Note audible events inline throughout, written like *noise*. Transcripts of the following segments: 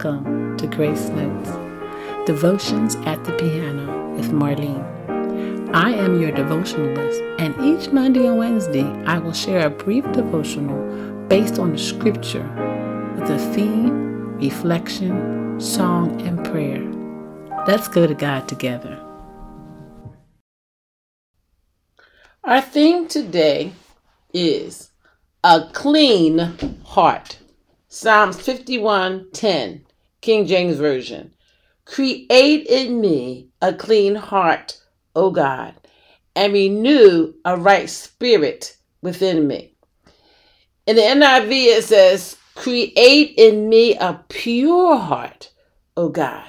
Welcome to Grace Notes, Devotions at the Piano with Marlene. I am your devotionalist, and each Monday and Wednesday I will share a brief devotional based on the scripture with a theme, reflection, song, and prayer. Let's go to God together. Our theme today is a clean heart. Psalms 51:10, King James Version. Create in me a clean heart, O God, and renew a right spirit within me. In the NIV it says, Create in me a pure heart, O God,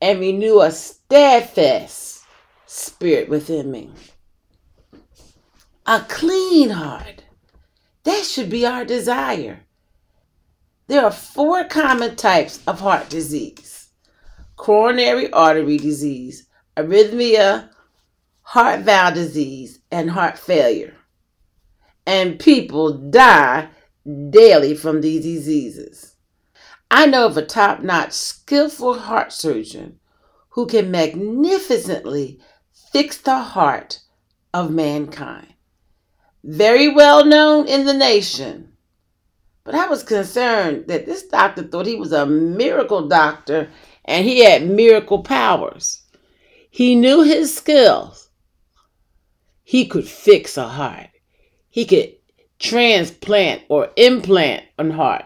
and renew a steadfast spirit within me. A clean heart. That should be our desire. There are four common types of heart disease coronary artery disease, arrhythmia, heart valve disease, and heart failure. And people die daily from these diseases. I know of a top notch, skillful heart surgeon who can magnificently fix the heart of mankind. Very well known in the nation but I was concerned that this doctor thought he was a miracle doctor and he had miracle powers. He knew his skills. He could fix a heart. He could transplant or implant a heart.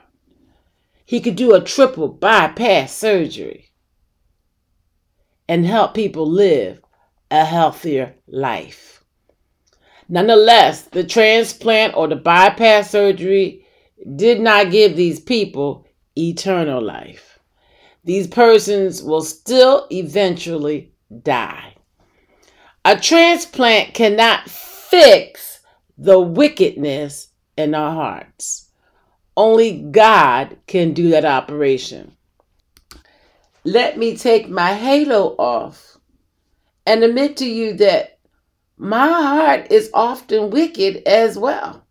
He could do a triple bypass surgery and help people live a healthier life. Nonetheless, the transplant or the bypass surgery did not give these people eternal life. These persons will still eventually die. A transplant cannot fix the wickedness in our hearts. Only God can do that operation. Let me take my halo off and admit to you that my heart is often wicked as well.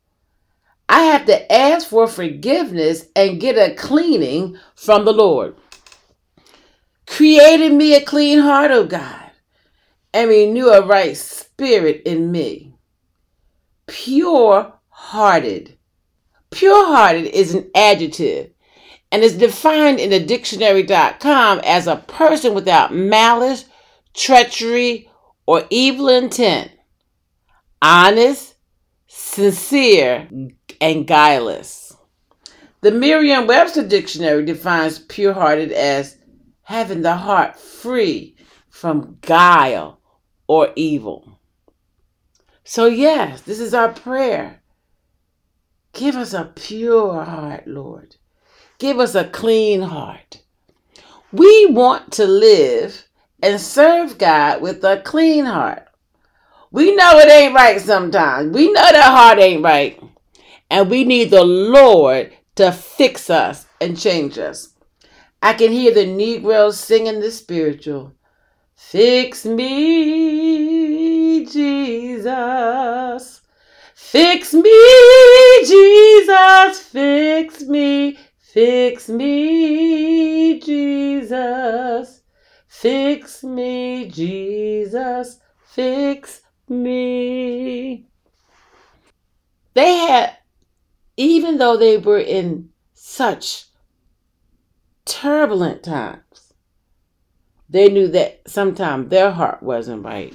I have to ask for forgiveness and get a cleaning from the Lord. Created me a clean heart, O God, and renew a right spirit in me. Pure hearted. Pure hearted is an adjective and is defined in the dictionary.com as a person without malice, treachery, or evil intent. Honest, sincere, and guileless. The Merriam Webster Dictionary defines pure hearted as having the heart free from guile or evil. So, yes, this is our prayer. Give us a pure heart, Lord. Give us a clean heart. We want to live and serve God with a clean heart. We know it ain't right sometimes. We know that heart ain't right. And we need the Lord to fix us and change us. I can hear the Negroes singing the spiritual. Fix me, Jesus. Fix me, Jesus. Fix me. Fix me, Jesus. Fix me, Jesus. Fix me. They had even though they were in such turbulent times, they knew that sometimes their heart wasn't right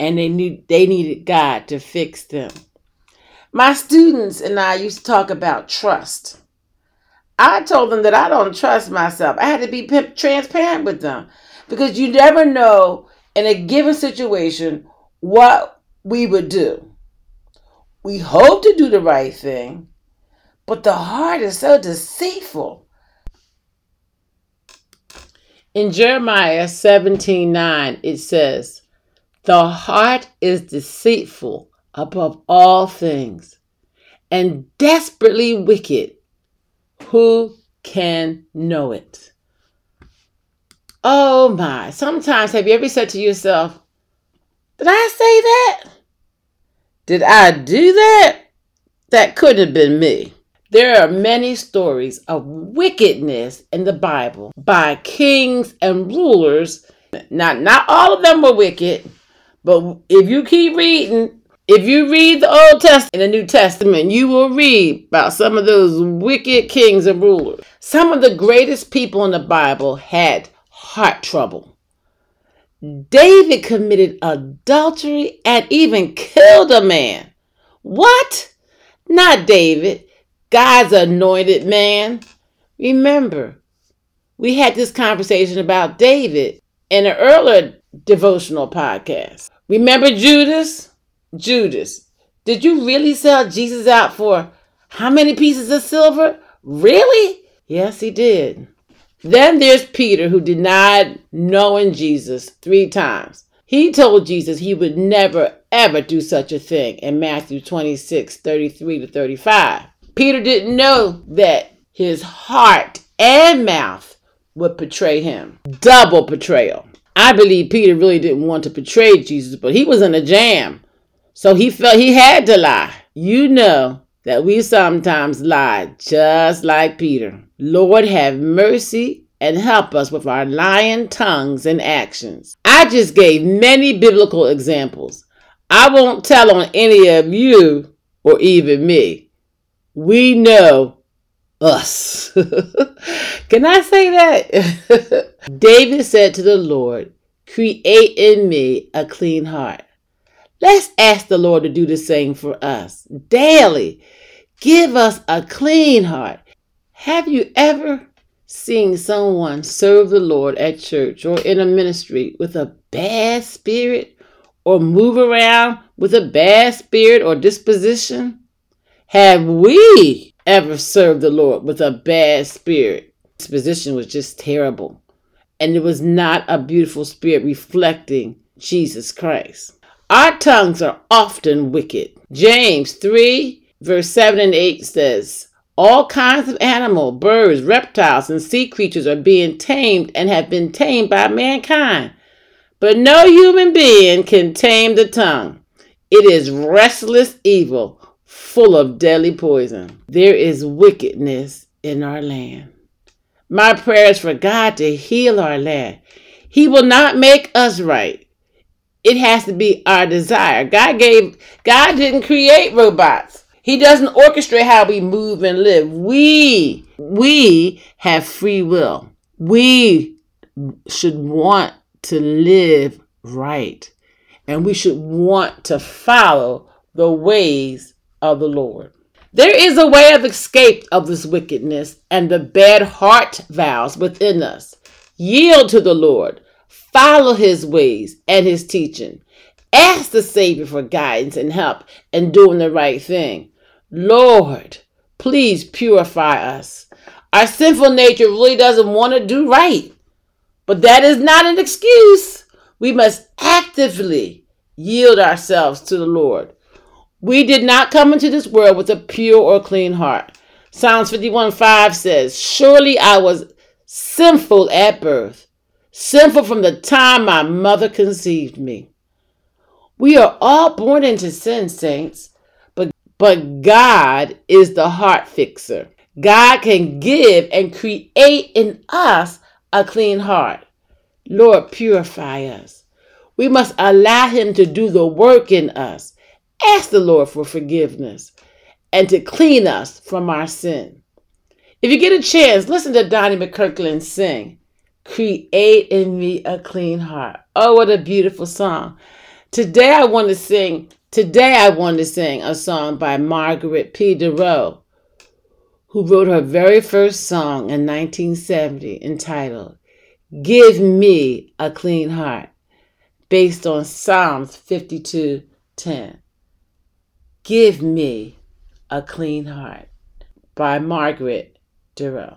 and they knew they needed God to fix them. My students and I used to talk about trust. I told them that I don't trust myself. I had to be transparent with them because you never know in a given situation what we would do. We hope to do the right thing, but the heart is so deceitful. In Jeremiah 17 9, it says, The heart is deceitful above all things and desperately wicked. Who can know it? Oh my. Sometimes have you ever said to yourself, Did I say that? Did I do that? That couldn't have been me. There are many stories of wickedness in the Bible by kings and rulers. Not not all of them were wicked, but if you keep reading, if you read the Old Testament and the New Testament, you will read about some of those wicked kings and rulers. Some of the greatest people in the Bible had heart trouble. David committed adultery and even killed a man. What? Not David. God's anointed man. Remember, we had this conversation about David in an earlier devotional podcast. Remember Judas? Judas, did you really sell Jesus out for how many pieces of silver? Really? Yes, he did. Then there's Peter, who denied knowing Jesus three times. He told Jesus he would never, ever do such a thing in Matthew 26 33 to 35. Peter didn't know that his heart and mouth would betray him. Double betrayal. I believe Peter really didn't want to betray Jesus, but he was in a jam. So he felt he had to lie. You know that we sometimes lie just like Peter. Lord, have mercy and help us with our lying tongues and actions. I just gave many biblical examples. I won't tell on any of you or even me we know us. *laughs* Can I say that? *laughs* David said to the Lord, Create in me a clean heart. Let's ask the Lord to do the same for us daily. Give us a clean heart. Have you ever seen someone serve the Lord at church or in a ministry with a bad spirit or move around with a bad spirit or disposition? Have we ever served the Lord with a bad spirit? This position was just terrible. And it was not a beautiful spirit reflecting Jesus Christ. Our tongues are often wicked. James 3, verse 7 and 8 says, All kinds of animal, birds, reptiles, and sea creatures are being tamed and have been tamed by mankind. But no human being can tame the tongue. It is restless evil full of deadly poison. There is wickedness in our land. My prayer is for God to heal our land. He will not make us right. It has to be our desire. God gave God didn't create robots. He doesn't orchestrate how we move and live. We we have free will. We should want to live right. And we should want to follow the ways of the Lord. There is a way of escape of this wickedness and the bad heart vows within us. Yield to the Lord, follow his ways and his teaching. Ask the Savior for guidance and help in doing the right thing. Lord, please purify us. Our sinful nature really doesn't want to do right, but that is not an excuse. We must actively yield ourselves to the Lord. We did not come into this world with a pure or clean heart. Psalms 51 5 says, Surely I was sinful at birth, sinful from the time my mother conceived me. We are all born into sin, saints, but, but God is the heart fixer. God can give and create in us a clean heart. Lord, purify us. We must allow Him to do the work in us ask the Lord for forgiveness and to clean us from our sin. If you get a chance, listen to Donnie McClurkin sing, Create in me a clean heart. Oh, what a beautiful song. Today I want to sing, today I want to sing a song by Margaret P. Douroux, who wrote her very first song in 1970 entitled, Give Me a Clean Heart, based on Psalms 52 10. Give Me a Clean Heart by Margaret Douroux.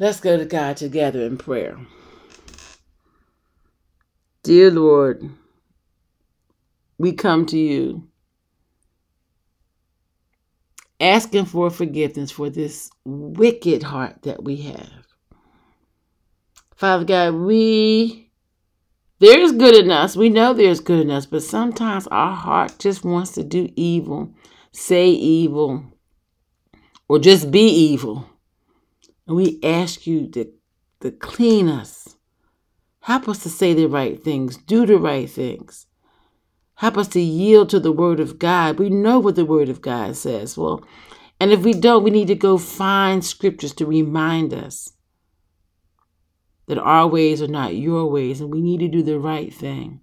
Let's go to God together in prayer. Dear Lord, we come to you asking for forgiveness for this wicked heart that we have. Father God, we there's good in us. We know there's good in us, but sometimes our heart just wants to do evil, say evil, or just be evil. And we ask you to, to clean us. Help us to say the right things, do the right things. Help us to yield to the Word of God. We know what the Word of God says. Well, and if we don't, we need to go find scriptures to remind us that our ways are not your ways and we need to do the right thing.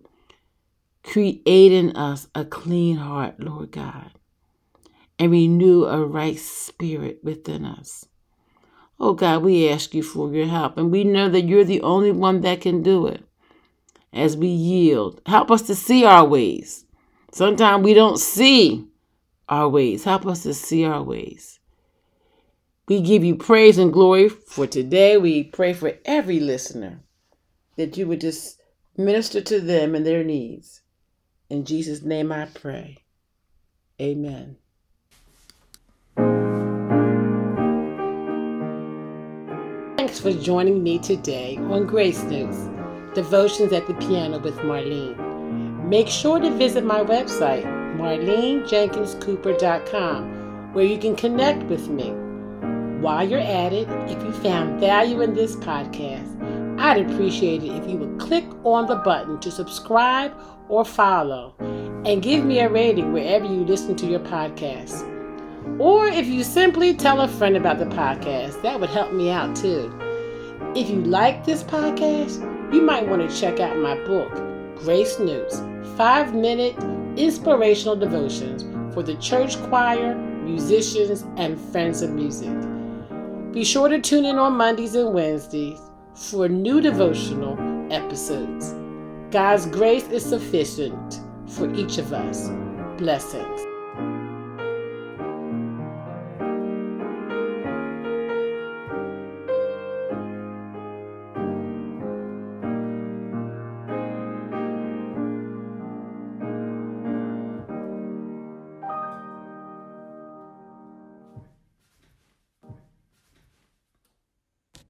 Create in us a clean heart, Lord God, and renew a right spirit within us. Oh God, we ask you for your help, and we know that you're the only one that can do it as we yield. Help us to see our ways. Sometimes we don't see our ways. Help us to see our ways. We give you praise and glory for today. We pray for every listener that you would just minister to them and their needs. In Jesus' name I pray. Amen. Thanks for joining me today on Grace Notes. Devotions at the Piano with Marlene. Make sure to visit my website, marlenejenkinscooper.com, where you can connect with me. While you're at it, if you found value in this podcast, I'd appreciate it if you would click on the button to subscribe or follow and give me a rating wherever you listen to your podcast. Or if you simply tell a friend about the podcast, that would help me out too. If you like this podcast, you might want to check out my book, Grace Notes Five Minute Inspirational Devotions for the Church Choir, Musicians, and Friends of Music. Be sure to tune in on Mondays and Wednesdays for new devotional episodes. God's grace is sufficient for each of us. Blessings.